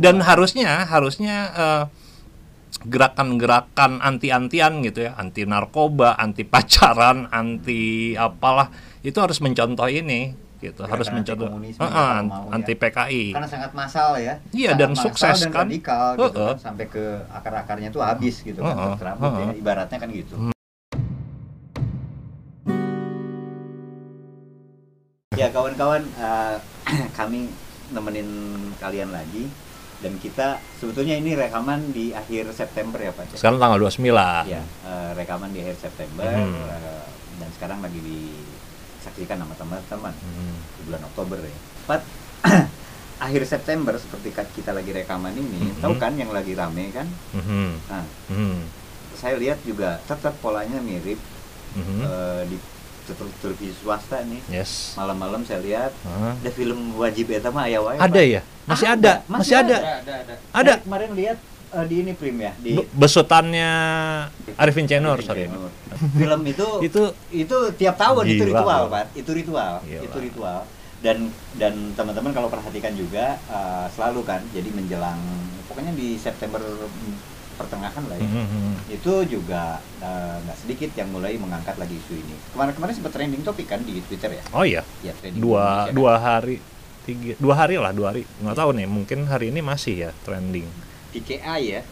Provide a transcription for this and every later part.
dan harusnya harusnya eh, gerakan-gerakan anti-antian gitu ya anti narkoba anti pacaran anti apalah itu harus mencontoh ini gitu Gerakan harus mencontoh anti-komunisme Heeh, kalau mau ya. anti PKI karena sangat massal ya Iya, Sangat dan sukses, dan kan? radikal gitu Heeh. kan sampai ke akar-akarnya tuh habis gitu kan Heeh, tercerabut ya heeh. ibaratnya kan gitu ya kawan-kawan eh, kami nemenin kalian lagi dan kita sebetulnya ini rekaman di akhir September ya Pak sekarang tanggal 29 Ya, eh, rekaman di akhir September Hmm. eh, dan sekarang lagi disaksikan sama teman-teman Hmm. di bulan Oktober ya. Pat akhir September seperti kita lagi rekaman ini, Mhm. tahu kan yang lagi rame kan? Mhm. Nah, Mhm. saya lihat juga tetap polanya mirip Mhm. eh, di TV swasta nih. yes Malam-malam saya lihat Hah? ada film wajib eta mah aya wae. ada Pak. ya masih ada, masih ada ada ada ada Saya kemarin lihat eh, di ini prim ya di Be- besutannya Arifin Arifin sorry. Film itu itu itu tiap tahun itu Gila, ritual loh. pak itu ritual Gila. itu ritual dan dan teman-teman kalau perhatikan juga eh, selalu kan jadi menjelang pokoknya di September pertengahan lah ya. Mhm. itu juga eh, nggak sedikit yang mulai mengangkat lagi isu ini. Kemarin-kemarin sempat trending topik kan di Twitter ya? Oh iya. Ya trending dua Indonesia kan. dua hari tiga dua hari lah dua hari. Nggak tahu nih mungkin hari ini masih ya trending. PKI ya?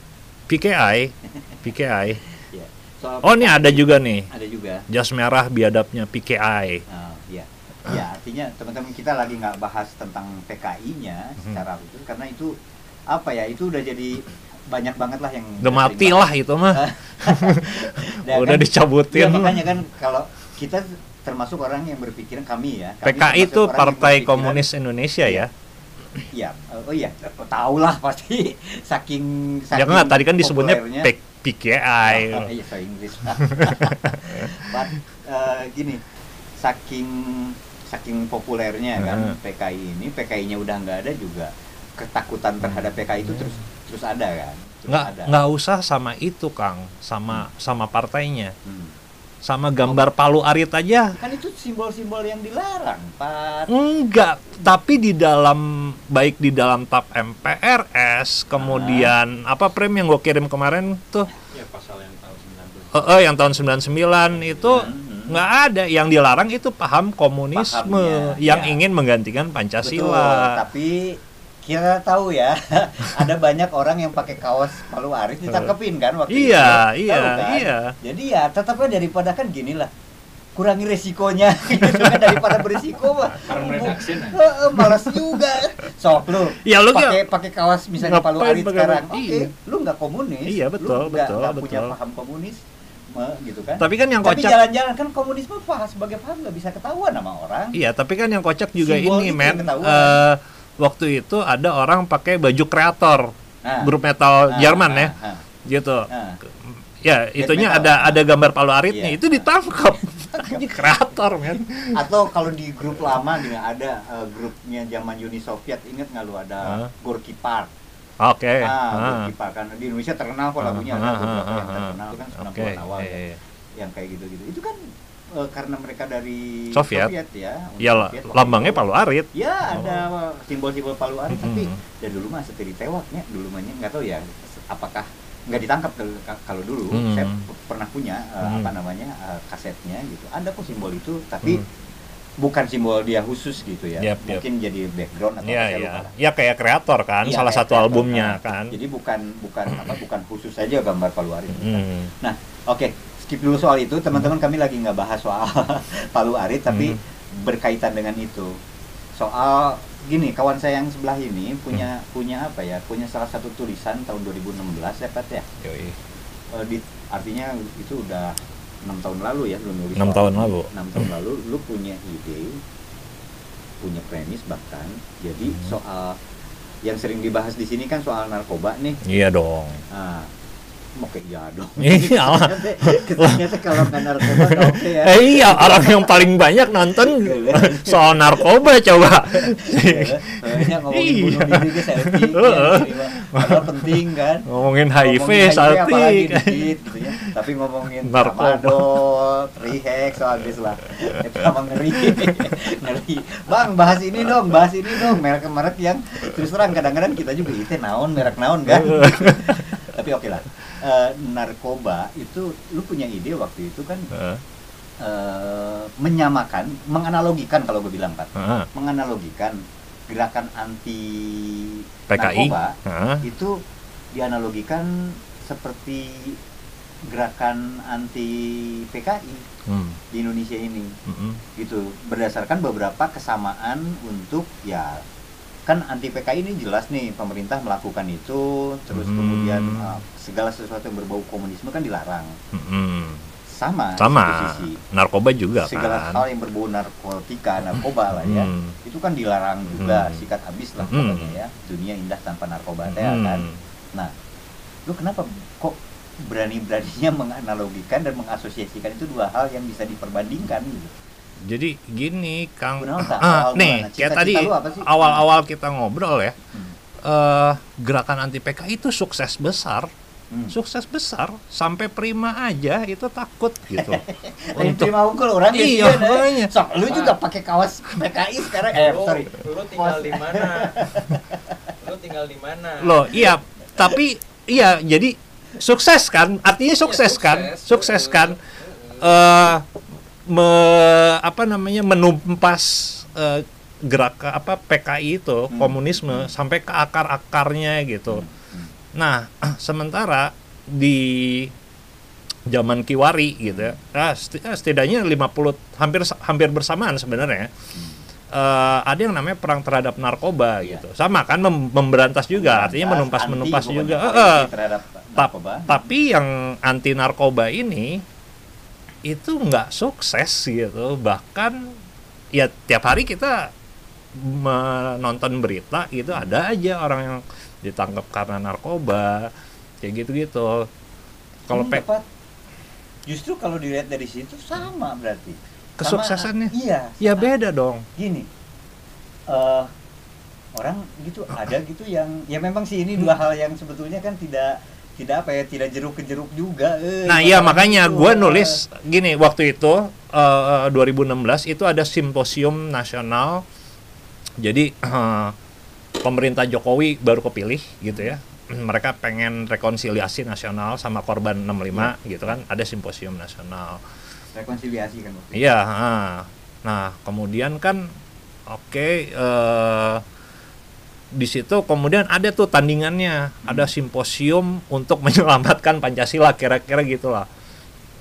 PKI PKI ya soal oh ini ada juga nih. Ada juga. Jas merah biadabnya PKI Nah, ya ya artinya teman-teman kita lagi nggak bahas tentang PKI-nya Hmm. secara khusus karena itu apa ya itu udah jadi banyak banget lah yang udah mati lah itu mah. Udah kan- dicabutin. Iya, makanya kan kalau kita termasuk orang yang berpikiran kami ya. Kami PKI itu Partai Komunis Indonesia ya? Iya, oh iya, tahu lah pasti. Saking ya saking nggak tadi kan disebutnya PKI Oh, iya, saya Inggris. But, eh, gini, saking saking populernya kan Heeh. PKI ini, PKI-nya udah nggak ada juga. Ketakutan terhadap PKI itu terus terus ada kan? Nggak nggak usah sama itu Kang. Sama sama partainya. Hmm. sama gambar Palu Arit aja. Kan itu simbol-simbol yang dilarang, Pak. enggak tapi di dalam baik di dalam tap MPRS kemudian apa prem yang gue kirim kemarin tuh? Ya pasal yang tahun 90 eh, eh, yang tahun 99 itu Hmm. nggak ada. Yang dilarang itu paham komunisme Pahamnya, yang ya. ingin menggantikan Betul, Pancasila tapi kita tahu ya, ada banyak orang yang pakai kaos Palu Arit ditangkepin kan waktu Iya, itu. iya, Tahu kan? iya. Jadi ya tetapnya daripada kan gini lah. Kurangi resikonya gitu kan daripada berisiko mah. Nah. Heeh, malas juga. Sok lu. Ya, lu pakai pakai kaos misalnya Palu Arit pakai- sekarang. Oke, iya. lu nggak komunis. Iya, betul, lu nggak- betul, punya paham komunis gitu kan. tapi kan yang Tapi kocak jalan-jalan kan komunisme paham sebagai paham nggak bisa ketahuan sama orang. Iya, tapi kan yang kocak juga Simbol ini, men. Eh, waktu itu ada orang pakai baju kreator, Nah. grup metal Nah, Jerman nah, ya, nah. gitu. Nah. Ya, itunya metal. ada ada gambar Palu Aritnya, Iya. itu ditangkap. Ini kreator, men. atau kalau di grup lama juga ada eh, grupnya zaman Uni Soviet ingat nggak lu ada Hah? Gorky Park Oke. ah ah. Gorky Park karena di Indonesia terkenal kok lagunya Ah, ada ah, beberapa ah, yang ah, terkenal kan ah. 90-an Oke, awal ya, yang kayak gitu-gitu itu kan eh, karena mereka dari Soviet. ya Uni Ya, Soviet waktu lambangnya. Palu Arit. ya ada simbol-simbol Palu Arit tapi Mhm. dari dulu mah setiri tewaknya dulu mahnya nggak tahu ya apakah nggak ditangkap kalau dulu Mhm. saya p- pernah punya eh, Mhm. apa namanya eh, kasetnya gitu ada kok simbol itu tapi Mhm. bukan simbol dia khusus gitu ya yap. mungkin jadi background atau apa, saya iya. lupa lah. Ya kayak kreator kan, Iya, salah satu kreator, albumnya nah. kan. jadi bukan bukan apa bukan khusus saja gambar Palu Arit Hmm. nah oke skip dulu soal itu teman-teman kami lagi nggak bahas soal Palu Arit tapi Hmm. berkaitan dengan itu soal gini kawan saya yang sebelah ini Hmm. punya punya apa ya punya salah satu tulisan tahun 2016 ya Pat ya Yoi. Eh, di, artinya itu udah enam tahun lalu ya lu nulis Enam tahun lalu. enam tahun lalu lu punya ide punya premis bahkan jadi Hmm. soal yang sering dibahas di sini kan soal narkoba nih Iya dong. Nah, mau kayak iya dong Iya. kesannya tuh kalau nggak narkoba oke ya Eh, iya, orang yang paling banyak nonton soal narkoba coba. Soalnya ngomongin Iya. bunuh diri ke selfie Heeh. Padahal penting kan Ngomongin HIV, dikit gitu ya. Tapi ngomongin Narkoba. tramadol, rehex, so habis lah Itu emang ngeri Ngeri Bang bahas ini dong, bahas ini dong Merek-merek yang terus terang kadang-kadang kita juga itu naon, merek naon kan Tapi oke lah Eh, Narkoba itu lu punya ide waktu itu kan Heeh, eh, menyamakan, menganalogikan kalau gue bilang Pak heeh. menganalogikan gerakan anti PKI. narkoba Heeh. itu dianalogikan seperti gerakan anti PKI Hmm, di Indonesia ini mm-mm. gitu berdasarkan beberapa kesamaan untuk ya kan anti PKI ini jelas nih pemerintah melakukan itu terus Hmm. kemudian uh, segala sesuatu yang berbau komunisme kan dilarang Mm-mm. sama Sama, sisi narkoba juga segala kan. hal yang berbau narkotika narkoba lah ya Hmm. itu kan dilarang juga Hmm. sikat habis lah Hmm. pokoknya ya dunia indah tanpa narkoba teh ya kan nah lu kenapa kok berani-beraninya menganalogikan dan mengasosiasikan itu dua hal yang bisa diperbandingkan gitu Jadi gini, Kang. Tah? Ah, Awal nih, mulanya. kayak Cita-cita tadi awal-awal kita ngobrol ya. Hmm. eh gerakan anti PKI itu sukses besar. Hmm. Sukses besar sampai Prima aja itu takut gitu. Untuk terima ukur orang ya, Iya, makanya. Sok lu juga pakai kaos PKI sekarang eh lu, sorry. lu tinggal di mana? lu tinggal di mana? loh, iya, tapi iya jadi sukses kan? Artinya Iya, sukses kan? sukses. Sukses kan? Heeh. Me- apa namanya menumpas eh, gerakan apa PKI itu Hmm. komunisme sampai ke akar-akarnya gitu. Hmm. Nah, sementara di zaman Kiwari gitu ya, ah, seti- ah, setidaknya 50 hampir hampir bersamaan sebenarnya. eh, ada yang namanya perang terhadap narkoba Iya. gitu. Sama kan mem- memberantas juga, artinya menumpas anti menumpas pokoknya, juga. terhadap Tap- narkoba. tapi yang anti narkoba ini itu nggak sukses gitu. Bahkan ya tiap hari kita menonton berita gitu ada aja orang yang ditangkap karena narkoba kayak gitu-gitu. Kalau pe- justru kalau dilihat dari situ sama berarti. Sama- Kesuksesannya? iya ya sama. beda dong. Gini eh orang gitu ada gitu yang ya memang sih ini dua hal yang sebetulnya kan tidak tidak apa ya tidak jeruk ke jeruk juga eh, Nah iya makanya gue eh. nulis gini waktu itu eh, 2016 itu ada simposium nasional. Jadi eh, pemerintah Jokowi baru kepilih gitu ya. Mereka pengen rekonsiliasi nasional sama korban 65 gitu kan. Ada simposium nasional. Rekonsiliasi kan iya ah. nah kemudian kan oke eh, di situ kemudian ada tuh tandingannya ada simposium untuk menyelamatkan Pancasila kira-kira gitulah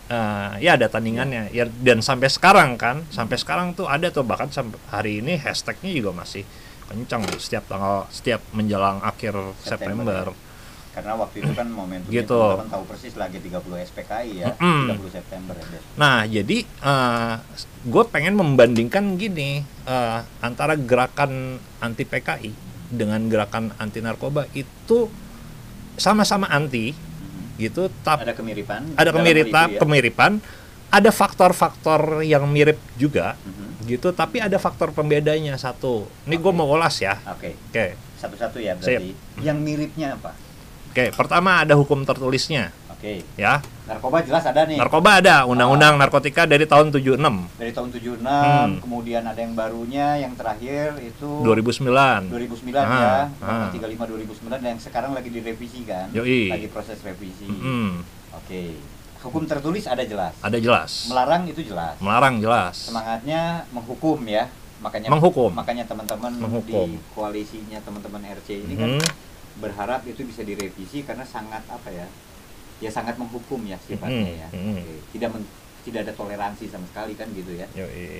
Eh, ya ada tandingannya ya dan sampai sekarang kan sampai sekarang tuh ada tuh bahkan sampai hari ini hashtagnya juga masih kencang setiap tanggal setiap menjelang akhir September, September, karena waktu itu kan momentum Gitu. teman-teman tahu persis lagi 30 SPKI ya Mm-mm. 30 September ya. Nah, jadi gue pengen membandingkan gini eh, antara gerakan anti PKI dengan gerakan anti narkoba itu sama-sama anti gitu, tapi ada kemiripan ada kemiripan, ya. kemiripan, ada faktor-faktor yang mirip juga Mhm. gitu, tapi ada faktor pembedanya satu. Ini gue Oke. mau ulas ya. oke Oke, satu-satu ya berarti yang miripnya apa oke. Pertama ada hukum tertulisnya, oke ya. narkoba jelas ada nih Narkoba ada, undang-undang narkotika dari tahun 76, dari tahun 76 Hmm. kemudian ada yang barunya yang terakhir itu 2009. 2009 Ah, ya ah. nomor 35 2009 dan yang sekarang lagi direvisi kan Yoi. lagi proses revisi Mm, oke hukum tertulis ada jelas ada jelas. melarang itu jelas Melarang jelas. semangatnya menghukum ya makanya Menghukum. makanya teman-teman di koalisinya teman-teman RC ini kan Mhm. berharap itu bisa direvisi karena sangat apa ya ya sangat menghukum ya sifatnya Mhm, ya mhm. Oke. tidak men- tidak ada toleransi sama sekali kan gitu ya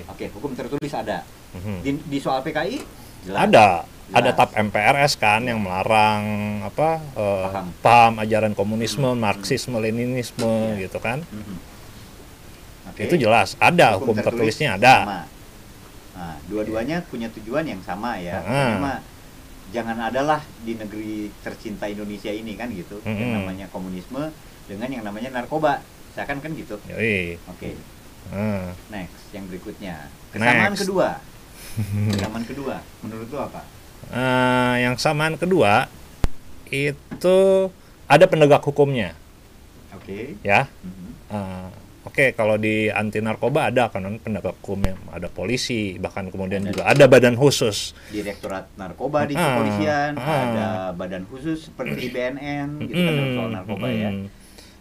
oke hukum tertulis ada Mhm. di, di soal PKI jelas Ada, ada Jelas. tap MPRS kan yang melarang apa eh, Paham. paham ajaran komunisme, Hmm. Marxisme, Leninisme Iya. gitu kan. Mhm. Oke. Itu jelas, ada hukum, tertulisnya ada. sama. Nah, dua-duanya punya tujuan yang sama ya. Ah. Cuma jangan adalah di negeri tercinta Indonesia ini kan gitu. Yang Mm-mm. namanya komunisme dengan yang namanya narkoba. Seakan kan gitu. Yoi. oke. Hmm. next yang berikutnya. Kesamaan Next. kedua. Kesamaan kedua. Menurut lu apa? Eh, yang samaan kedua itu ada penegak hukumnya. Oke. Ya. Mhm. Eh, Oke, kalau di anti narkoba ada kan penegak hukumnya, ada polisi, bahkan kemudian Ada. juga ada badan khusus. direktorat narkoba di Ah, kepolisian ah. ada badan khusus seperti BNN gitu kan dalam soal narkoba ya mm.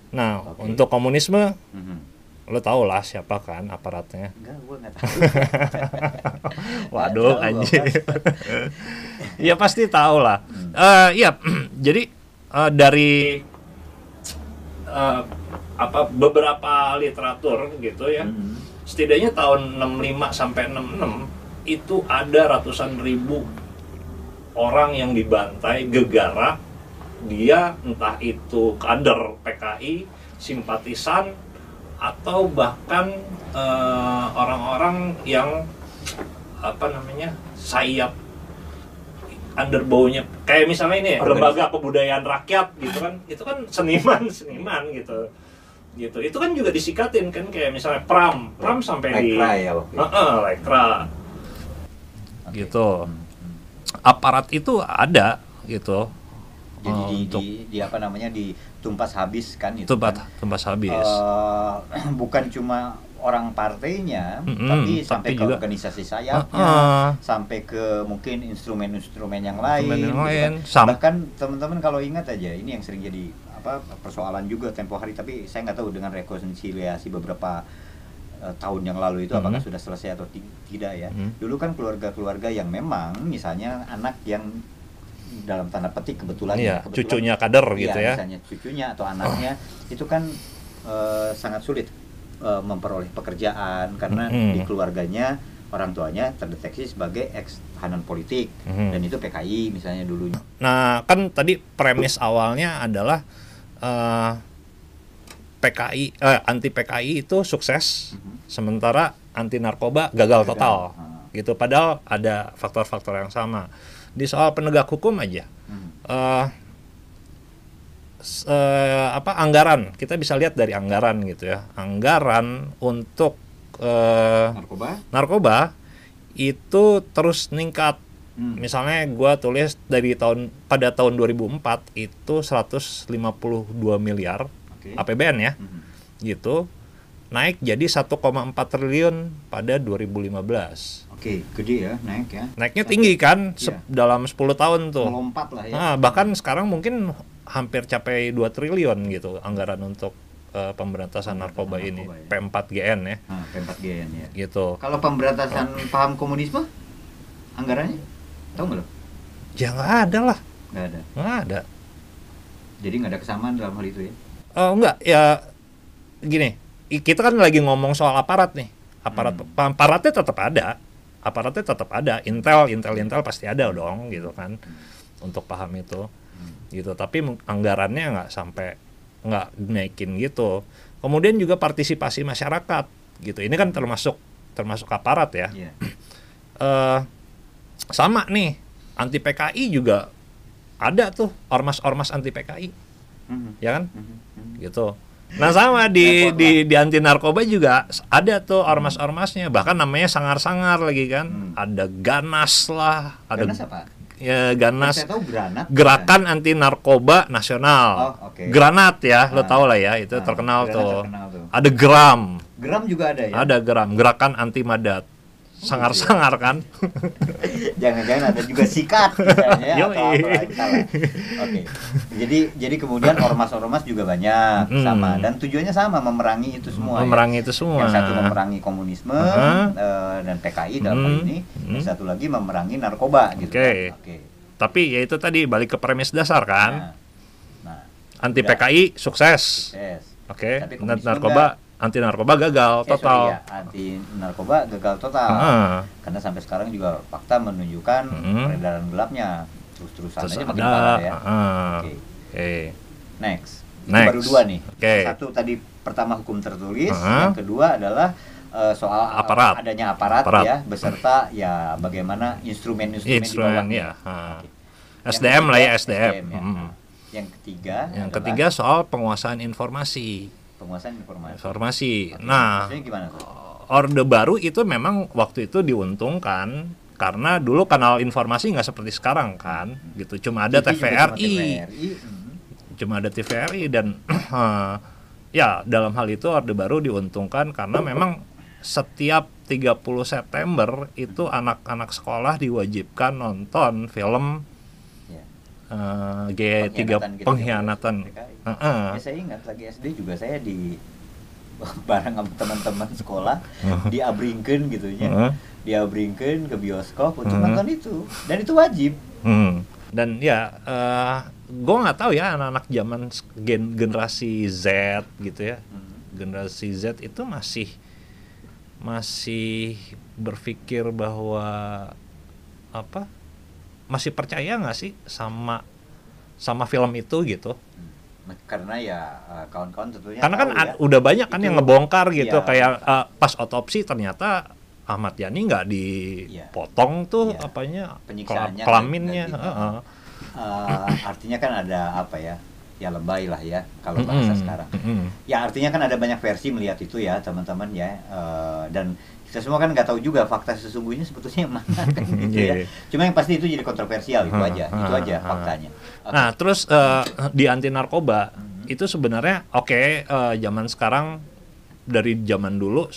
Nah, Oke. untuk komunisme, Mhm. lo tau lah siapa kan aparatnya. enggak gua nggak tahu Waduh, anjir. Ya pasti tahu lah. Hmm. Eh, Iya, jadi eh, dari eh, apa beberapa literatur gitu ya. Mhm. setidaknya tahun 65 sampai 66 itu ada ratusan ribu orang yang dibantai gegara dia entah itu kader PKI simpatisan atau bahkan eh, orang-orang yang apa namanya sayap underbownya kayak misalnya ini ya, lembaga kebudayaan rakyat gitu kan. Itu kan seniman seniman gitu. Gitu. Itu kan juga disikatin kan kayak misalnya pram. Pram sampai di Lekra ya itu. Heeh, lekra. Gitu. Aparat itu ada gitu. Jadi di, untuk di, di apa namanya ditumpas habis kan itu tempat kan. tempat habis. Eh, bukan cuma orang partainya Mm-mm, tapi tapi sampai ke juga- organisasi sayapnya Heeh. sampai ke mungkin instrumen-instrumen yang lain, Instrumen yang gitu lain. kan. Sam- bahkan teman-teman kalau ingat aja ini yang sering jadi apa persoalan juga tempo hari tapi saya nggak tahu dengan rekonsiliasi beberapa eh, tahun yang lalu itu apakah Mhm. sudah selesai atau ti- tidak ya Mhm. dulu kan keluarga-keluarga yang memang misalnya anak yang dalam tanda petik kebetulan Iya, kebetulan- cucunya kader Iya, gitu ya. misalnya cucunya atau anaknya itu kan eh, sangat sulit eh, memperoleh pekerjaan karena Mhm. di keluarganya orang tuanya terdeteksi sebagai ex tahanan politik Mhm. dan itu PKI misalnya dulunya. Nah, kan tadi premis awalnya adalah eh, PKI eh, anti PKI itu sukses, Mhm. sementara anti narkoba gagal Gagal. total. Ah. Gitu. Padahal ada faktor-faktor yang sama. Di soal penegak hukum aja. Mhm. eh eh, apa anggaran kita bisa lihat dari anggaran gitu ya anggaran untuk eh, Narkoba? narkoba itu terus meningkat Hmm. misalnya gua tulis dari tahun pada tahun 2004 itu 152 miliar Oke. APBN ya Mhm. gitu naik jadi 1,4 triliun pada 2015 Oke, gede ya naik ya. naiknya tinggi kan se- Iya. dalam 10 tahun tuh Melompat lah ya. Nah, bahkan sekarang mungkin hampir capai 2 triliun gitu anggaran untuk eh, pemberantasan Pemberantasan narkoba ini narkoba ya. P4GN ya Nah, P4GN ya. gitu. Kalau pemberantasan paham komunisme anggarannya tahu nggak lo? Ya nggak ada lah, Nggak ada. nggak ada. Jadi nggak ada kesamaan dalam hal itu ya. Oh enggak, ya gini, kita kan lagi ngomong soal aparat nih. Aparat Hmm. aparatnya tetap ada. Aparatnya tetap ada. Intel, Intel, Intel pasti ada dong gitu kan. Untuk paham itu. Hmm. Gitu, tapi anggarannya nggak sampai nggak naikin gitu. Kemudian juga partisipasi masyarakat gitu. Ini kan termasuk termasuk aparat ya. Iya. eh sama nih anti PKI juga ada tuh ormas-ormas anti PKI Mhm. ya kan Mhm. Mhm. gitu nah sama di di di anti narkoba juga ada tuh ormas-ormasnya bahkan namanya sangar-sangar lagi kan Hmm. ada ganas lah ada Ganas apa? Ya ganas tahu granat. gerakan anti narkoba nasional Oh, oke. granat ya lo Ah. tau lah ya itu Ah, terkenal tuh terkenal tuh. ada gram Gram juga ada ya? ada gram gerakan anti madat sangar-sangar kan Jangan-jangan ada juga sikat misalnya atau apa. Oke. Jadi jadi kemudian ormas-ormas juga banyak Hmm. sama dan tujuannya sama memerangi itu semua. ya. memerangi itu semua Yang satu memerangi komunisme Aha. eh, dan PKI dalam hal Hmm. ini, yang Hmm. satu lagi memerangi narkoba gitu. Oke. kan. Oke. tapi ya itu tadi balik ke premis dasar kan Nah, nah, anti. PKI sukses yes. oke komunisme narkoba anti narkoba gagal Eh, sorry total ya, anti narkoba gagal total. Ah. Karena sampai sekarang juga fakta menunjukkan Hmm. peredaran gelapnya terus-terusan terus aja makin ada parah ya. ah, Oke. oke Next. Itu Next. baru dua nih. Oke. Satu tadi pertama hukum tertulis, Aha. yang kedua adalah eh, soal Aparat. adanya aparat, Aparat. ya beserta ya bagaimana instrumen-instrumen di bawahnya. ya ah. Oke. SDM lah ya, ketiga, SDM. ya. Mm. Yang ketiga Yang ketiga soal penguasaan informasi. Penguasaan informasi. Informasi. Nah, gimana tuh? Orde Baru itu memang waktu itu diuntungkan karena dulu kanal informasi nggak seperti sekarang kan, gitu. Cuma ada TV juga cuma TVRI, TVRI, mm. cuma ada TVRI dan ya dalam hal itu Orde Baru diuntungkan karena memang setiap 30 September itu anak-anak sekolah diwajibkan nonton film Ya. eh, G3 Pengkhianatan pengkhianatan. PKI. Heeh. Ya, saya ingat lagi SD juga saya di bareng sama teman-teman sekolah diabringkeun gitu ya. Heeh. Diabringkeun ke bioskop untuk Hmm. nonton itu dan itu wajib. Hmm. Dan ya, eh gue nggak tahu ya anak-anak zaman gen generasi Z gitu ya, generasi Z itu masih masih berpikir bahwa apa? Masih percaya nggak sih sama sama film itu gitu? Karena ya eh, kawan-kawan tentunya Karena kan ya, udah banyak kan itu- yang ngebongkar gitu, iya. kayak eh, pas otopsi ternyata Ahmad Yani nggak dipotong tuh Iya. apanya Penyiksaannya kelam- kelaminnya. heeh. eh, artinya kan ada apa ya? Ya lebay lah ya kalau bahasa Mm-mm, sekarang. mm-mm. Ya artinya kan ada banyak versi melihat itu ya teman-teman ya Eh, dan kita semua kan nggak tahu juga fakta sesungguhnya sebetulnya yang mana kan gitu ya. Iya. Cuma yang pasti itu jadi kontroversial itu Hmm, aja, itu hmm, aja hmm. faktanya. Oke. Nah, terus eh, di anti narkoba Mhm. itu sebenarnya oke eh, zaman sekarang dari zaman dulu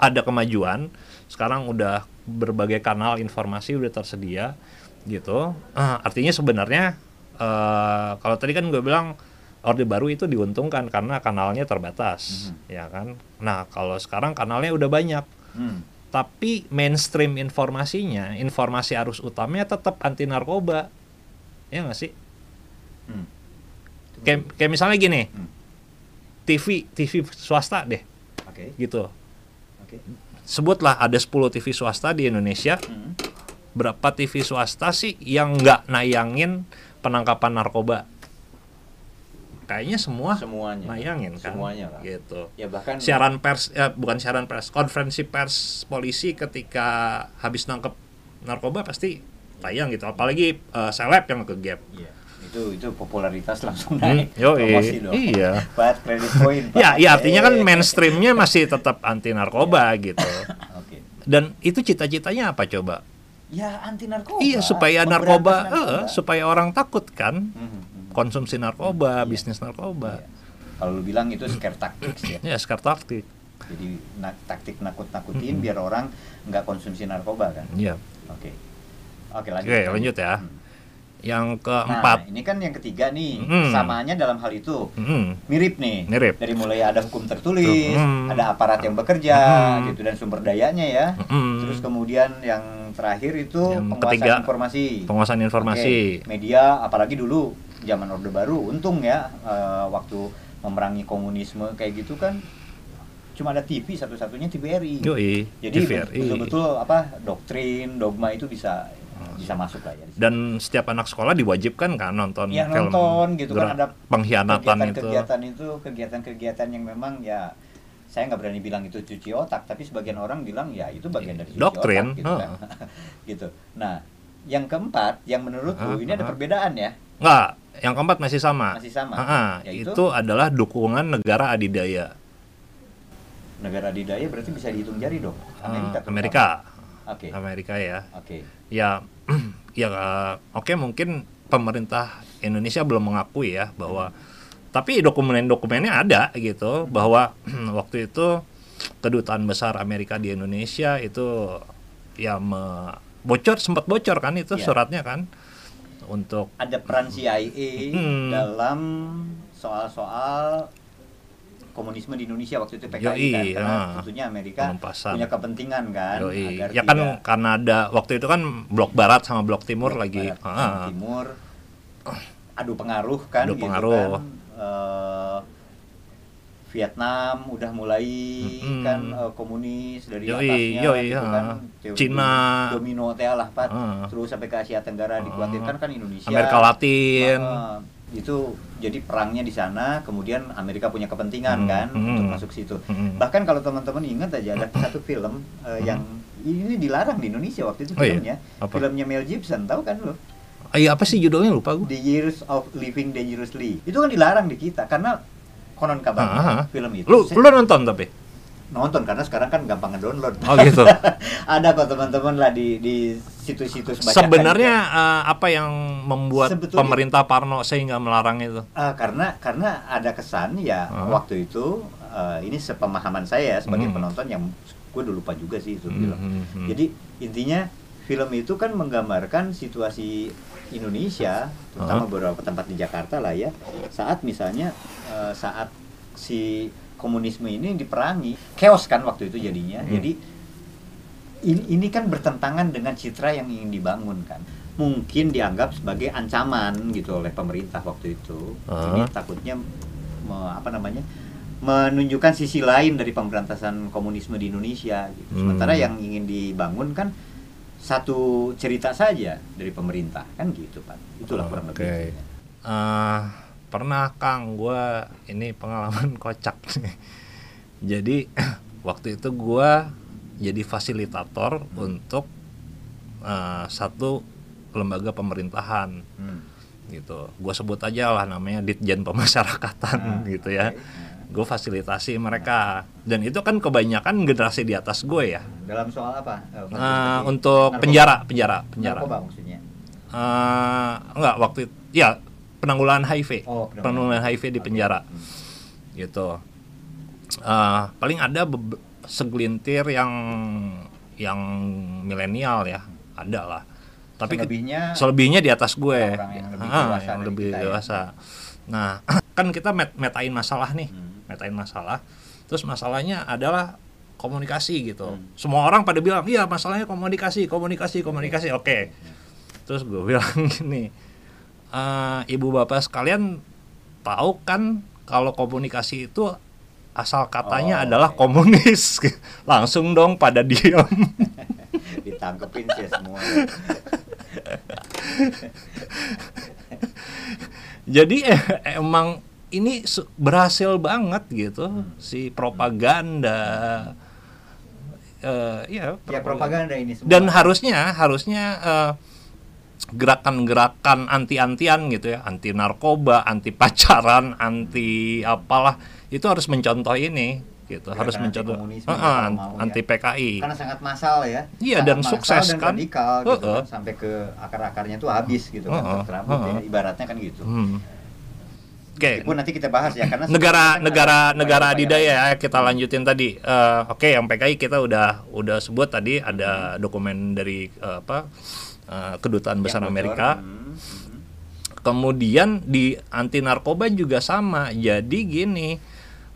ada kemajuan. Sekarang udah berbagai kanal informasi udah tersedia gitu. Eh, artinya sebenarnya eh, kalau tadi kan gue bilang Orde Baru itu diuntungkan karena kanalnya terbatas, Mhm. ya kan. Nah, kalau sekarang kanalnya udah banyak, Hmm. tapi mainstream informasinya, informasi arus utamanya tetap anti narkoba, ya nggak sih? Hmm. kayak kayak misalnya gini Hmm. TV TV swasta deh Oke. gitu Oke. sebutlah ada 10 TV swasta di Indonesia Hmm. berapa TV swasta sih yang nggak nayangin penangkapan narkoba kayaknya semua Semuanya. nayangin kan Semuanya lah. gitu Ya bahkan siaran pers eh, bukan siaran pers konferensi pers polisi ketika habis nangkep narkoba pasti tayang gitu apalagi eh, seleb yang ke gap Iya. Itu itu popularitas langsung Hmm, naik. yoi. Promosi dong. Iya. Buat kredit poin. Ya ya artinya kan mainstreamnya masih tetap anti narkoba gitu Oke. dan itu cita-citanya apa coba Ya anti narkoba. iya supaya narkoba, narkoba. eh, supaya orang takut kan Hmm, hmm. Konsumsi narkoba Iya. bisnis narkoba Iya. Kalau lu bilang itu scare tactics ya. ya sekarang taktik Jadi na- taktik nakut-nakutin Mm-mm. biar orang nggak konsumsi narkoba kan. Iya. Oke. Oke lanjut. Oke, lanjut ya. Hmm. yang Nah, keempat ini kan yang ketiga nih. Mm. Samaannya dalam hal itu. mm, Mirip nih. Mirip. Dari mulai ada hukum tertulis, Mm. ada aparat yang bekerja Mm. gitu dan sumber dayanya ya. mm, Terus kemudian yang terakhir itu Yang penguasaan ketiga, informasi. penguasaan informasi Oke, Media apalagi dulu zaman Orde Baru untung ya eh, waktu memerangi komunisme kayak gitu kan cuma ada TV satu-satunya TVRI. Yoi, Jadi betul-betul apa doktrin, dogma itu bisa bisa masuk lah ya. dan setiap anak sekolah diwajibkan kan nonton ya film nonton gitu kan ada pengkhianatan itu. kegiatan-kegiatan itu kegiatan-kegiatan yang memang ya saya nggak berani bilang itu cuci otak tapi sebagian orang bilang ya itu bagian dari cuci Doktrin, otak gitu kan. gitu. Nah yang keempat yang menurutku Ah, ini ada perbedaan ya Enggak, yang keempat masih sama. Masih sama. Ah, ah, Yaitu? itu adalah dukungan negara adidaya. negara adidaya berarti bisa dihitung jari dong Amerika. Amerika. oke Amerika ya. oke Ya ya eh, oke mungkin pemerintah Indonesia belum mengakui ya bahwa tapi dokumen-dokumennya ada gitu bahwa waktu itu kedutaan besar Amerika di Indonesia itu ya me- bocor sempat bocor kan itu Iya. suratnya kan untuk ada peran CIA Hmm. dalam soal-soal komunisme di Indonesia waktu itu PKI Yoi, kan karena ah. tentunya Amerika Penumpasan. punya kepentingan kan Yoi. agar ya kan tidak karena ada waktu itu kan blok barat sama blok timur Blok lagi Barat ah, timur adu pengaruh kan Adu gitu pengaruh. kan Eh, Vietnam udah mulai Mm-mm. kan eh, komunis dari Yoi, atasnya yoi, gitu ah. kan teori Cina. domino teh lah Pat. Ah. terus sampai ke Asia Tenggara dikhawatirkan kan Indonesia Amerika Latin Ah, itu jadi perangnya di sana kemudian Amerika punya kepentingan Hmm, kan hmm. untuk masuk situ Hmm. bahkan kalau teman-teman ingat aja ada satu film eh, yang ini dilarang di Indonesia waktu itu Oh iya? filmnya Apa? filmnya Mel Gibson tahu kan lo Iya apa sih judulnya lupa gue. The Years of Living Dangerously. Itu kan dilarang di kita karena konon kabarnya Ah. film itu Lu lu nonton tapi? nonton karena sekarang kan gampang ngedownload. Oh gitu. Ada kok teman-teman lah di di situs-situs. Sebenarnya eh, apa yang membuat Sebetulnya- pemerintah Parno sehingga melarang itu? Ah, karena karena ada kesan ya Ah. waktu itu eh, ini sepemahaman saya sebagai Hmm. penonton yang gue udah lupa juga sih itu Hmm, film. hmm, hmm. Jadi intinya film itu kan menggambarkan situasi Indonesia, terutama Ah. beberapa tempat di Jakarta lah ya, saat misalnya eh, saat si komunisme ini diperangi, chaos kan waktu itu jadinya. Hmm. Jadi ini, ini kan bertentangan dengan citra yang ingin dibangun kan. Mungkin dianggap sebagai ancaman gitu oleh pemerintah waktu itu. Ah. Ini takutnya me- apa namanya? menunjukkan sisi lain dari pemberantasan komunisme di Indonesia gitu. Hmm. Sementara yang ingin dibangun kan satu cerita saja dari pemerintah kan gitu Pak. Itulah kurang Oke. lebih. Eh, pernah Kang, gue ini pengalaman kocak nih. Jadi waktu itu gue jadi fasilitator untuk eh, satu lembaga pemerintahan Hmm. gitu. Gue sebut aja lah namanya Ditjen Pemasyarakatan Ah, gitu ya. oke. Gue fasilitasi mereka dan itu kan kebanyakan generasi di atas gue ya. Dalam soal apa? Eh, fasilitasi untuk narkoba. penjara, penjara, penjara. Narkoba maksudnya. Eh, enggak waktu itu, ya penanggulangan HIV, Oh, penanggulangan HIV di penjara Hmm. gitu. Eh, paling ada segelintir yang yang milenial ya, ada lah. Tapi Selebihnya selebihnya di atas gue, yang lebih Ah, dewasa yang dari lebih ya. dewasa. Nah, kan kita met metain masalah nih, Hmm. Metain masalah. Terus masalahnya adalah komunikasi gitu. Hmm. Semua orang pada bilang, iya masalahnya komunikasi, komunikasi, komunikasi. Oke. Terus gue bilang gini, "Eh, ibu bapak sekalian tahu kan kalau komunikasi itu asal katanya Oh, adalah oke. komunis. Langsung dong pada diam. ditangkepin sih semua. Jadi eh, emang ini berhasil banget gitu Hmm. si propaganda. Eh, ya, ya propaganda ini semua. Dan harusnya harusnya eh, gerakan-gerakan anti-antian gitu ya, anti narkoba, anti pacaran, anti apalah itu harus mencontoh ini gitu, harus Gerakan mencontoh Heeh, kalau mau ya. anti PKI. karena sangat massal ya. Iya, Sangat dan sukses dan kan. radikal gitu Heeh. kan, sampai ke akar-akarnya tuh habis gitu kan, Heeh, tercerabut ya. heeh. Ibaratnya kan gitu. Hmm. Oke, Meskipun nanti kita bahas ya karena negara negara negara adidaya ya kita lanjutin tadi Eh, oke yang PKI kita udah udah sebut tadi ada dokumen dari eh, apa eh, kedutaan Yang besar. Amerika Hmm, hmm. kemudian di anti narkoba juga sama jadi gini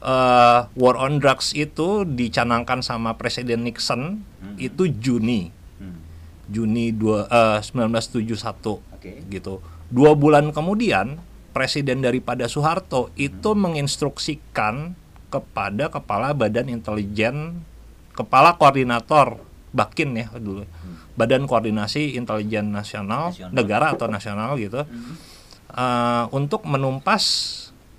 eh, war on drugs itu dicanangkan sama Presiden Nixon Hmm. itu Juni Hmm. Juni dua, eh, 1971 Oke. gitu. Dua bulan kemudian presiden daripada Soeharto itu menginstruksikan kepada kepala Badan Intelijen, kepala koordinator Bakin ya dulu, Badan Koordinasi Intelijen Nasional, Nasional. negara atau nasional gitu, Hmm. eh, untuk menumpas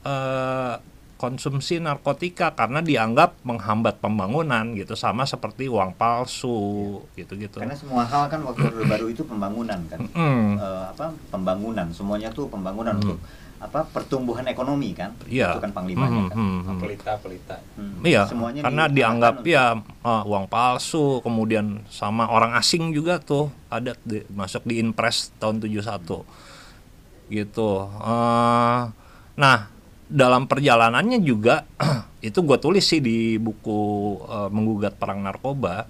eh, konsumsi narkotika karena dianggap menghambat pembangunan gitu, sama seperti uang palsu gitu-gitu. Karena semua hal kan waktu Baru itu pembangunan kan. Mm. Eh, apa pembangunan semuanya tuh pembangunan Hmm. untuk apa pertumbuhan ekonomi kan Iya. itu kan panglimanya Hmm, kan hmm, hmm. pelita pelita Hmm. Iya, Semuanya karena dianggap untuk- ya uh, uang palsu, kemudian sama orang asing juga tuh ada di- masuk di Inpres tahun 71 gitu. Uh, nah, dalam perjalanannya juga itu gue tulis sih di buku uh, menggugat perang narkoba.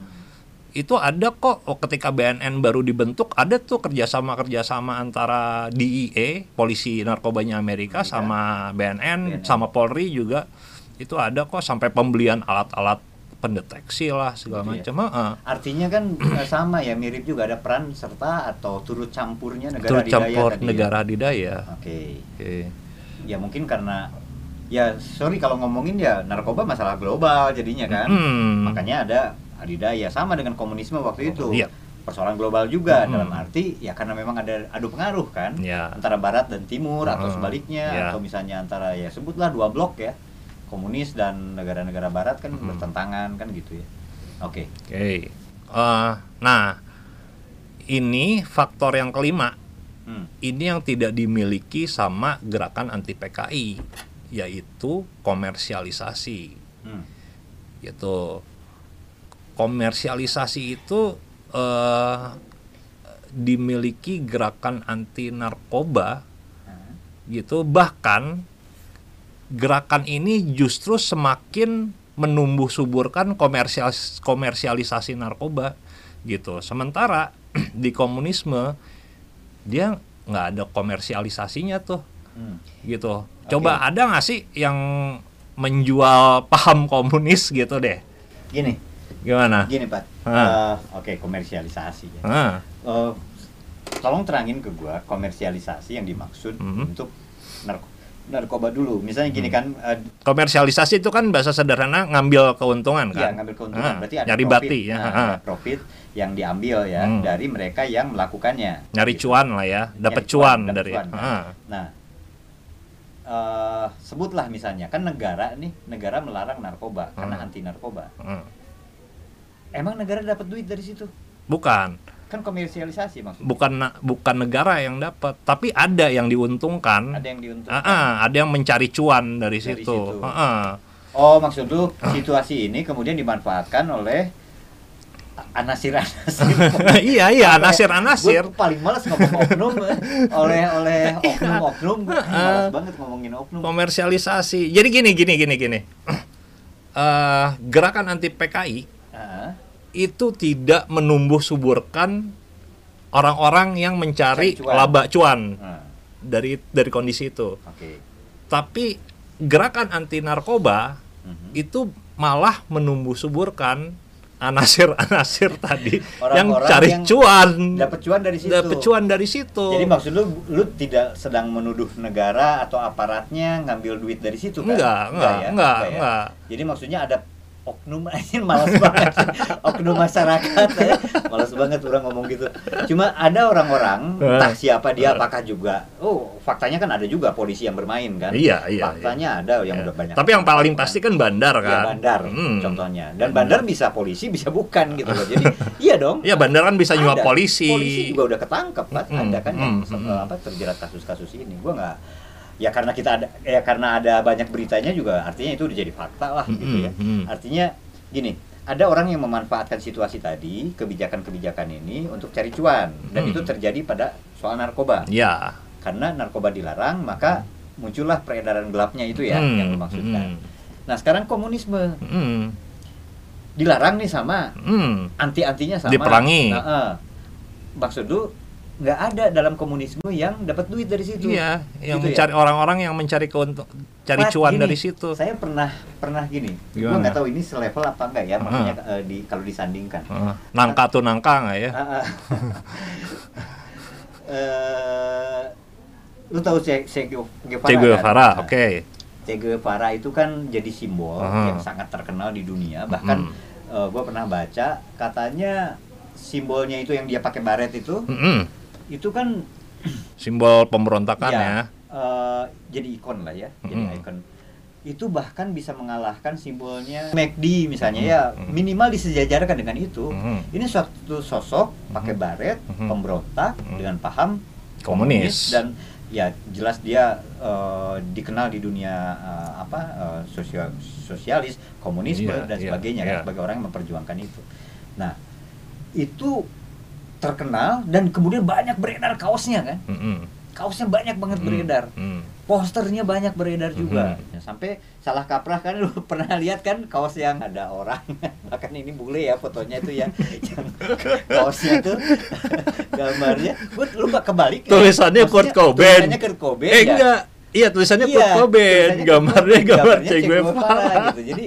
Itu ada kok oh, ketika BNN baru dibentuk ada tuh kerjasama kerjasama antara DEA polisi narkobanya Amerika, Amerika. sama BNN, BNN. sama Polri juga itu ada kok sampai pembelian alat-alat pendeteksi lah segala Gitu ya. macam. Heeh. artinya kan eh, sama ya mirip juga ada peran serta atau turut campurnya negara Turut campur tadi ya. negara adidaya. oke Oke. ya mungkin karena ya sorry kalau ngomongin ya narkoba masalah global jadinya kan Hmm. makanya ada adidaya sama dengan komunisme waktu itu Iya. persoalan global juga Hmm. dalam arti ya karena memang ada adu pengaruh kan Ya. antara barat dan timur atau Hmm. sebaliknya Ya. atau misalnya antara ya sebutlah dua blok ya komunis dan negara-negara barat kan Hmm. bertentangan kan gitu ya oke Oke. Eh, nah, ini faktor yang kelima Hmm. ini yang tidak dimiliki sama gerakan anti PKI yaitu komersialisasi Hmm. gitu komersialisasi itu eh, dimiliki gerakan anti narkoba gitu. Bahkan gerakan ini justru semakin menumbuh suburkan komersial komersialisasi narkoba gitu. Sementara di komunisme dia nggak ada komersialisasinya tuh hmm. gitu. Coba ada nggak sih yang menjual paham komunis gitu deh? Gini, gimana gini Pak. Eh, Oke, komersialisasi ya. Eh, tolong terangin ke gua komersialisasi yang dimaksud Mhm. untuk narko- narkoba dulu. Misalnya gini kan, eh, komersialisasi itu kan bahasa sederhana ngambil keuntungan Iya, kan ngambil keuntungan. Ah, Berarti ada nyari profit. bati ya Nah, ah. ada profit yang diambil ya Hmm. dari mereka yang melakukannya. nyari Gitu. cuan lah ya dapat cuan, cuan, dari cuan, kan. ah. Nah, eh, sebutlah misalnya kan negara nih, negara melarang narkoba karena Hmm. anti narkoba. ah. Emang negara dapat duit dari situ? bukan Kan komersialisasi maksudnya. bukan bukan negara yang dapat tapi ada yang diuntungkan Ada yang diuntungkan. Ah, ah, ada yang mencari cuan dari, Dari situ, situ. Ah, ah. Oh, maksud lu situasi ini kemudian dimanfaatkan oleh anasir-anasir. iya iya Apa ya? anasir anasir Gue paling males ngomong oknum eh. oleh oleh oknum-oknum gue malas banget ngomongin oknum. komersialisasi jadi gini gini gini gini Eh, gerakan anti PKI Ah, itu tidak menumbuh suburkan orang-orang yang mencari Cari cuan. laba cuan ah, dari dari kondisi itu Oke. tapi gerakan anti narkoba Mhm. itu malah menumbuh suburkan anasir-anasir tadi yang Orang-orang cari yang cuan Dapat cuan dari situ. dapat cuan dari situ Jadi maksud lu lu tidak sedang menuduh negara atau aparatnya ngambil duit dari situ kan? enggak enggak ya? enggak ya? enggak Jadi maksudnya ada oknum aja malas banget oknum masyarakat ya. malas banget orang ngomong gitu cuma ada orang-orang entah siapa dia apakah juga oh faktanya kan ada juga polisi yang bermain kan Iya, iya, faktanya ada yang Ya. udah banyak Tapi yang paling pasti kan bandar ya, kan. bandar Hmm. contohnya dan bandar bisa polisi bisa bukan gitu loh jadi iya dong Iya bandar kan bisa nyuap polisi. Polisi juga udah ketangkep kan, Hmm, ada kan yang hmm, se- hmm. apa terjerat kasus-kasus ini. Gua nggak ya karena kita ada ya karena ada banyak beritanya juga artinya itu udah jadi fakta lah gitu ya. Artinya gini, ada orang yang memanfaatkan situasi tadi, kebijakan-kebijakan ini untuk cari cuan dan Hmm. itu terjadi pada soal narkoba. Ya. Karena narkoba dilarang, maka muncullah peredaran gelapnya itu ya Hmm, yang dimaksudkan. hmm, Nah, sekarang komunisme hmm, dilarang nih sama hmm. anti-antinya sama Diperangi. Nah, eh. maksud lu nggak ada dalam komunisme yang dapat duit dari situ Iya, yang Gitu ya? mencari orang-orang yang mencari keuntung cari Pak, cuan gini, dari situ. saya pernah pernah gini gue nggak tahu ini selevel apa enggak ya Ah. maksudnya eh, di kalau disandingkan Heeh. nangka tuh nangka nggak ya? Ah, ah. Eh, lu tahu Che, che Guevara, Che Guevara, kan? oke. Che Guevara itu kan jadi simbol Ah. yang sangat terkenal di dunia bahkan gue pernah baca katanya simbolnya itu yang dia pakai baret itu Mm-mm. Itu kan Simbol pemberontakan Ya, ya. eh, jadi ikon lah ya, jadi Mm. ikon. Itu bahkan bisa mengalahkan simbolnya McD misalnya ya, Mm. minimal disejajarkan dengan itu. Mm. Ini suatu sosok pakai baret, Mm. pemberontak Mm. dengan paham Komunis. dan ya jelas dia eh, dikenal di dunia eh, apa eh, sosial sosialis, komunisme Iya, dan iya, sebagainya iya. kan sebagai orang yang memperjuangkan itu. Nah, itu terkenal dan kemudian banyak beredar kaosnya kan Mm-mm. kaosnya banyak banget Mm. beredar Mm. posternya banyak beredar juga Mhm. sampai salah kaprah kan lu pernah lihat kan kaos yang ada orang bahkan ini bule ya fotonya itu ya yang kaosnya tuh gambarnya lu mbak kebalik ya. Tulisannya Kurt Maksudnya Cobain. tulisannya Kurt Cobain Eh ya. enggak. Iya tulisannya Iya, Kurt Cobain, gambarnya Kurt- gambar Che Guevara. gitu jadi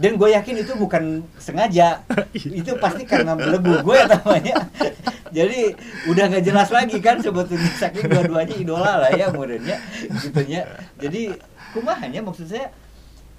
dan gue yakin itu bukan sengaja itu pasti karena belegu gue namanya jadi udah nggak jelas lagi kan sebetulnya saking dua-duanya idola lah ya modelnya gitunya jadi kumahannya maksud saya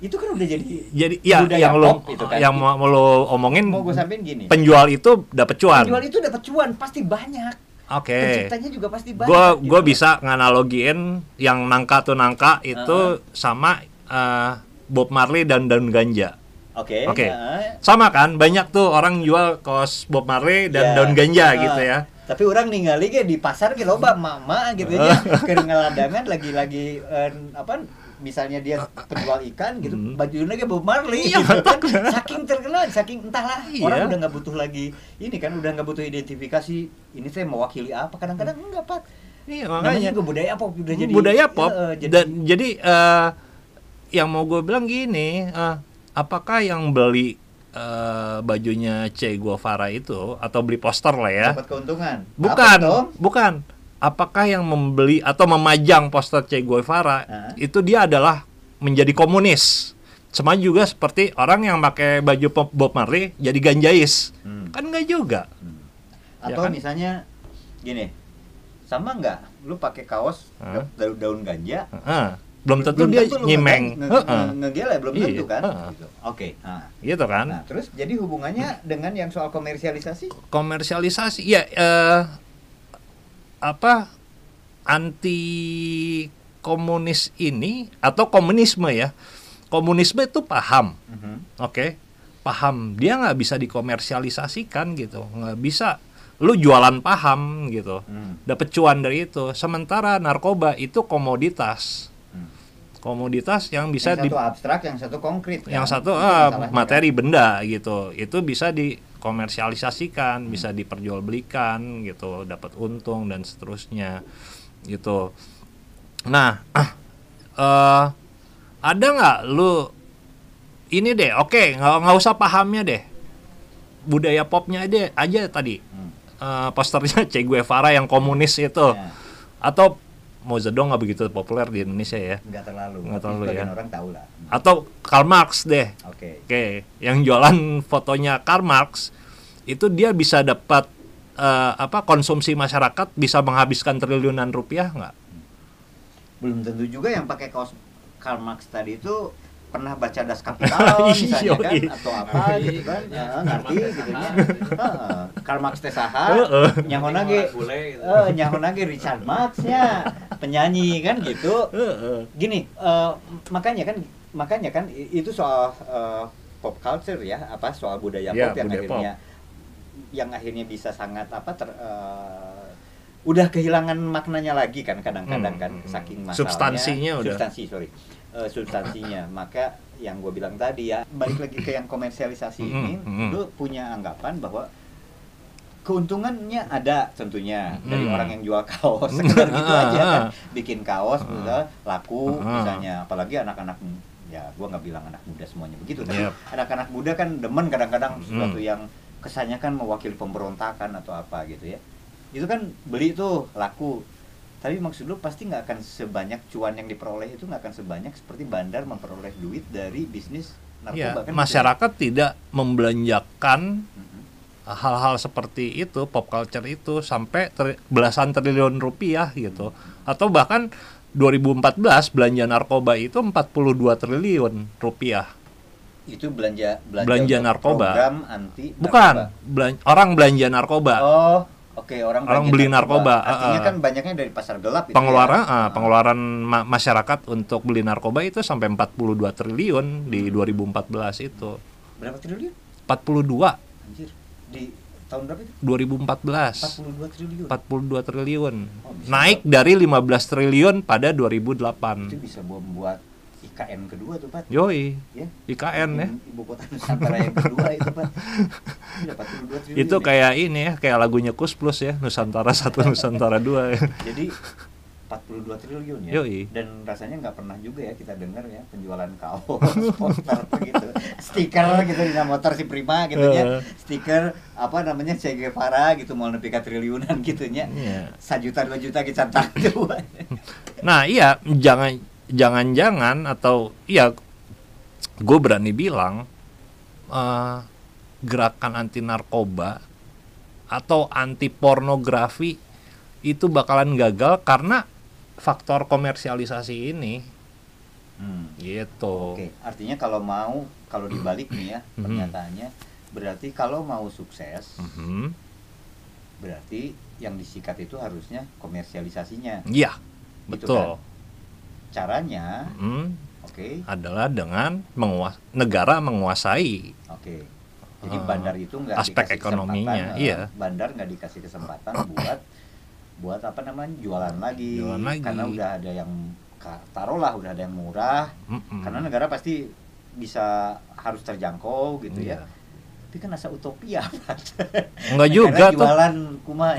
itu kan udah jadi Jadi ya yang lo pop itu kan. yang mau, mau lo omongin mau gue sampein gini penjual itu dapat cuan. penjual itu dapat cuan pasti banyak Oke. penciptanya juga pasti banyak Gua gitu. gua bisa nganalogiin yang nangka tuh nangka itu sama eh, Bob Marley dan daun ganja. Oke Oke. nah, Sama kan? Banyak tuh orang jual kaos Bob Marley dan Ya, daun ganja ah, gitu ya. tapi orang ningali ge di pasar ge loba mama gitu ya keur ngaladangan lagi-lagi eh, apa misalnya dia penjual ikan gitu Hmm. bajunya ge Bob Marley Iya, gitu kan saking terkenal saking entahlah Iya. orang udah nggak butuh lagi ini kan udah nggak butuh identifikasi ini saya mewakili apa kadang-kadang enggak pak Iya, namanya makanya juga budaya pop udah jadi budaya pop Eh, jadi dan jadi eh, yang mau gue bilang gini eh, apakah yang beli eh, bajunya Che Guevara itu atau beli poster lah ya dapat keuntungan bukan Apa, bukan apakah yang membeli atau memajang poster Che Guevara Hah? itu dia adalah menjadi komunis sama juga seperti orang yang pakai baju Bob- Marley jadi ganjais Hmm. kan enggak juga Ya atau kan? misalnya gini sama nggak lu pakai kaos Hah? daun, daun ganja Heeh. Belum tentu dia lu nyimeng nge- nge- Heeh. nge- ngegele belum Iya, tentu kan. Gitu. oke nah. gitu kan nah terus jadi hubungannya dengan yang soal komersialisasi komersialisasi ya eh, apa anti komunis ini atau komunisme ya komunisme itu paham Mhm. oke paham dia nggak bisa dikomersialisasikan gitu nggak bisa lu jualan paham gitu Hmm. dapat cuan dari itu sementara narkoba itu komoditas. Komoditas yang bisa yang di satu abstrak yang satu konkret yang kan? satu ah, masalahnya, materi kan? benda gitu. Itu bisa dikomersialisasikan bisa diperjualbelikan gitu. Dapat untung dan seterusnya gitu. Nah eh ada nggak lu ini deh? Oke nggak nggak usah pahamnya deh. Budaya popnya aja aja tadi. Hmm. Eh, posternya Che Guevara yang komunis itu. Ya, atau Mao Zedong nggak begitu populer di Indonesia ya. Nggak terlalu. Nggak terlalu, ya. orang tahu lah. Atau Karl Marx deh. Oke. Oke, yang jualan fotonya Karl Marx itu dia bisa dapat eh, apa konsumsi masyarakat bisa menghabiskan triliunan rupiah nggak? belum tentu juga yang pakai kaos Karl Marx tadi itu pernah baca Das Kapital misalnya kan Yoi. atau apa gitu kan. Iya, Heeh, ngerti Karl Marx gitu nya. Heeh, Karl Marx teh saha nyaho ge bule gitu. eh nyaho ge Richard Marx nya penyanyi kan gitu. Gini eh, makanya kan makanya kan itu soal eh, pop culture ya apa soal budaya Ya, pop yang budaya akhirnya yang akhirnya bisa sangat apa ter eh, udah kehilangan maknanya lagi kan kadang-kadang Hmm, kan hmm. saking masalahnya. Substansinya udah. substansi sorry Eh, substansinya. Maka yang gue bilang tadi ya balik lagi ke yang komersialisasi Hmm, ini hmm. lu punya anggapan bahwa keuntungannya ada tentunya. Dari Hmm. orang yang jual kaos sekedar gitu aja kan. Bikin kaos misalnya laku misalnya. Apalagi anak-anak ya gua nggak bilang anak muda semuanya begitu tapi Yep. anak-anak muda kan demen kadang-kadang sesuatu yang kesannya kan mewakili pemberontakan atau apa gitu ya. Itu kan beli tuh laku tapi maksud lu pasti nggak akan sebanyak cuan yang diperoleh itu nggak akan sebanyak seperti bandar memperoleh duit dari bisnis Ya, narkoba kan masyarakat tidak membelanjakan Mhm. hal-hal seperti itu, pop culture itu sampai ter- belasan triliun rupiah gitu. Atau bahkan 2014 belanja narkoba itu 42 triliun rupiah. itu belanja belanja, Belanja narkoba. program anti Bukan, narkoba. belan- orang belanja narkoba. oh oke orang Orang beli narkoba, artinya ah, ah. kan banyaknya dari pasar gelap itu pengeluaran ya. ah, pengeluaran ma- masyarakat untuk beli narkoba itu sampai 42 triliun di 2014 itu. berapa triliun 42 anjir di tahun berapa itu 2014. 42 triliun 42 triliun. Oh, Naik dari 15 triliun pada 2008. itu bisa membuat IKN kedua tuh Pak Yoi, ya IKN ya. Ibu kota Nusantara yang kedua itu Pak Iya, 42 triliun Itu ya. kayak ini ya, kayak lagunya Kus Plus ya, Nusantara satu Nusantara dua ya. jadi 42 triliun ya Yoi. dan rasanya nggak pernah juga ya kita dengar ya penjualan kaos poster gitu stiker gitu di motor si Prima gitu ya stiker apa namanya Che Guevara gitu mau nepi ka triliunan gitu nya Iya. sajuta dua juta dicetak tuh Nah, iya, jangan jangan-jangan atau iya gue berani bilang eh, gerakan anti narkoba atau anti pornografi itu bakalan gagal karena faktor komersialisasi ini Hmm. gitu. Oke, artinya kalau mau kalau dibalik nih ya Mhm. pernyataannya berarti kalau mau sukses Mhm. berarti yang disikat itu harusnya komersialisasinya. Iya, Gitu betul. Caranya, Mhm. oke, Adalah dengan menguas negara menguasai oke. Jadi Ah. bandar itu nggak Aspek dikasih ekonominya, eh, iya. Bandar nggak dikasih kesempatan buat buat apa namanya jualan lagi. Jualan lagi. Karena udah ada yang taruhlah udah ada yang murah. Mm-mm. Karena negara pasti bisa harus terjangkau gitu Iya. ya. Tapi kan asa utopia. Enggak juga tuh. jualan.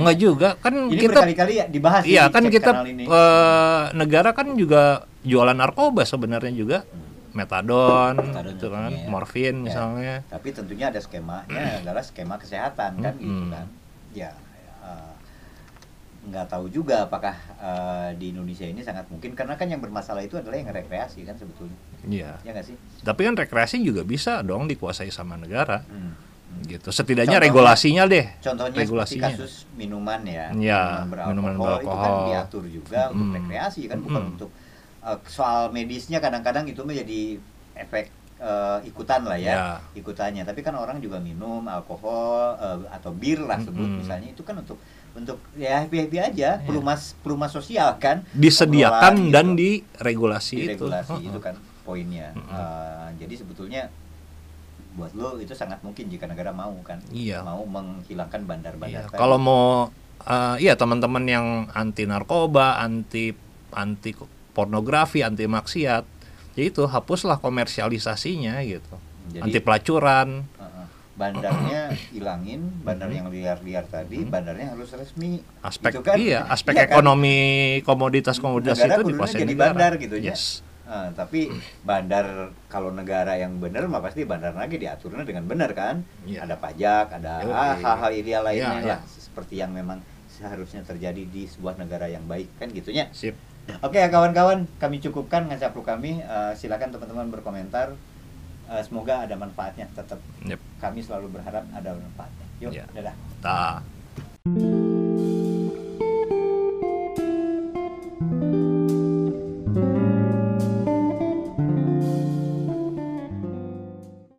Enggak juga kan Ini kita berkali-kali ya dibahas Iya kan kita eh, negara kan juga jualan narkoba sebenarnya juga metadon, Metadon gitu kan, ya. morfin Ya. misalnya. Tapi tentunya ada skemanya adalah skema kesehatan kan gitu Mm-mm. kan. Ya nggak tahu juga apakah eh, di Indonesia ini sangat mungkin karena kan yang bermasalah itu adalah yang rekreasi kan sebetulnya. Iya. Ya nggak sih? Tapi kan rekreasi juga bisa dong dikuasai sama negara. Hmm. Hmm. Gitu. Setidaknya Contohnya- regulasinya deh. Contohnya regulasinya. kasus minuman ya, Ya, beralkohol, minuman itu kan beralkohol. diatur juga untuk Mm. rekreasi kan bukan Mm. untuk eh, soal medisnya kadang-kadang itu menjadi efek eh, ikutan lah ya, Ya. ikutannya. Tapi kan orang juga minum alkohol eh, atau bir lah sebut Mm-mm. misalnya itu kan untuk untuk ya happy happy aja, Ya. pelumas pelumas sosial kan, Disediakan Pengelolaan dan gitu. diregulasi itu. diregulasi Heeh. itu kan poinnya. Mm-mm. Eh, jadi sebetulnya buat lo itu sangat mungkin jika negara mau kan, Iya. mau menghilangkan bandar-bandar. Iya, tadi. Kalau mau eh, iya teman-teman yang anti narkoba, anti anti pornografi, anti maksiat, ya itu hapuslah komersialisasinya gitu. Jadi- anti pelacuran. Bandarnya hilangin, bandar yang liar-liar tadi, bandarnya harus resmi. Aspek Gitu kan? iya, aspek Iya kan? ekonomi komoditas-komoditas Negara itu kudunya dikuasai jadi negara. bandar gitu ya. Yes. Eh, tapi bandar kalau negara yang benar mah pasti bandar lagi diaturnya dengan benar kan. Iya. Ada pajak, ada ah, hal-hal ideal lainnya Iya, lah seperti yang memang seharusnya terjadi di sebuah negara yang baik kan gitunya. Sip. Oke ya kawan-kawan, kami cukupkan ngacaplu kami. Eh, silakan teman-teman berkomentar. Eh, semoga ada manfaatnya tetap. Yep. Kami selalu berharap ada manfaatnya. Yuk, Iya. dadah. Ta.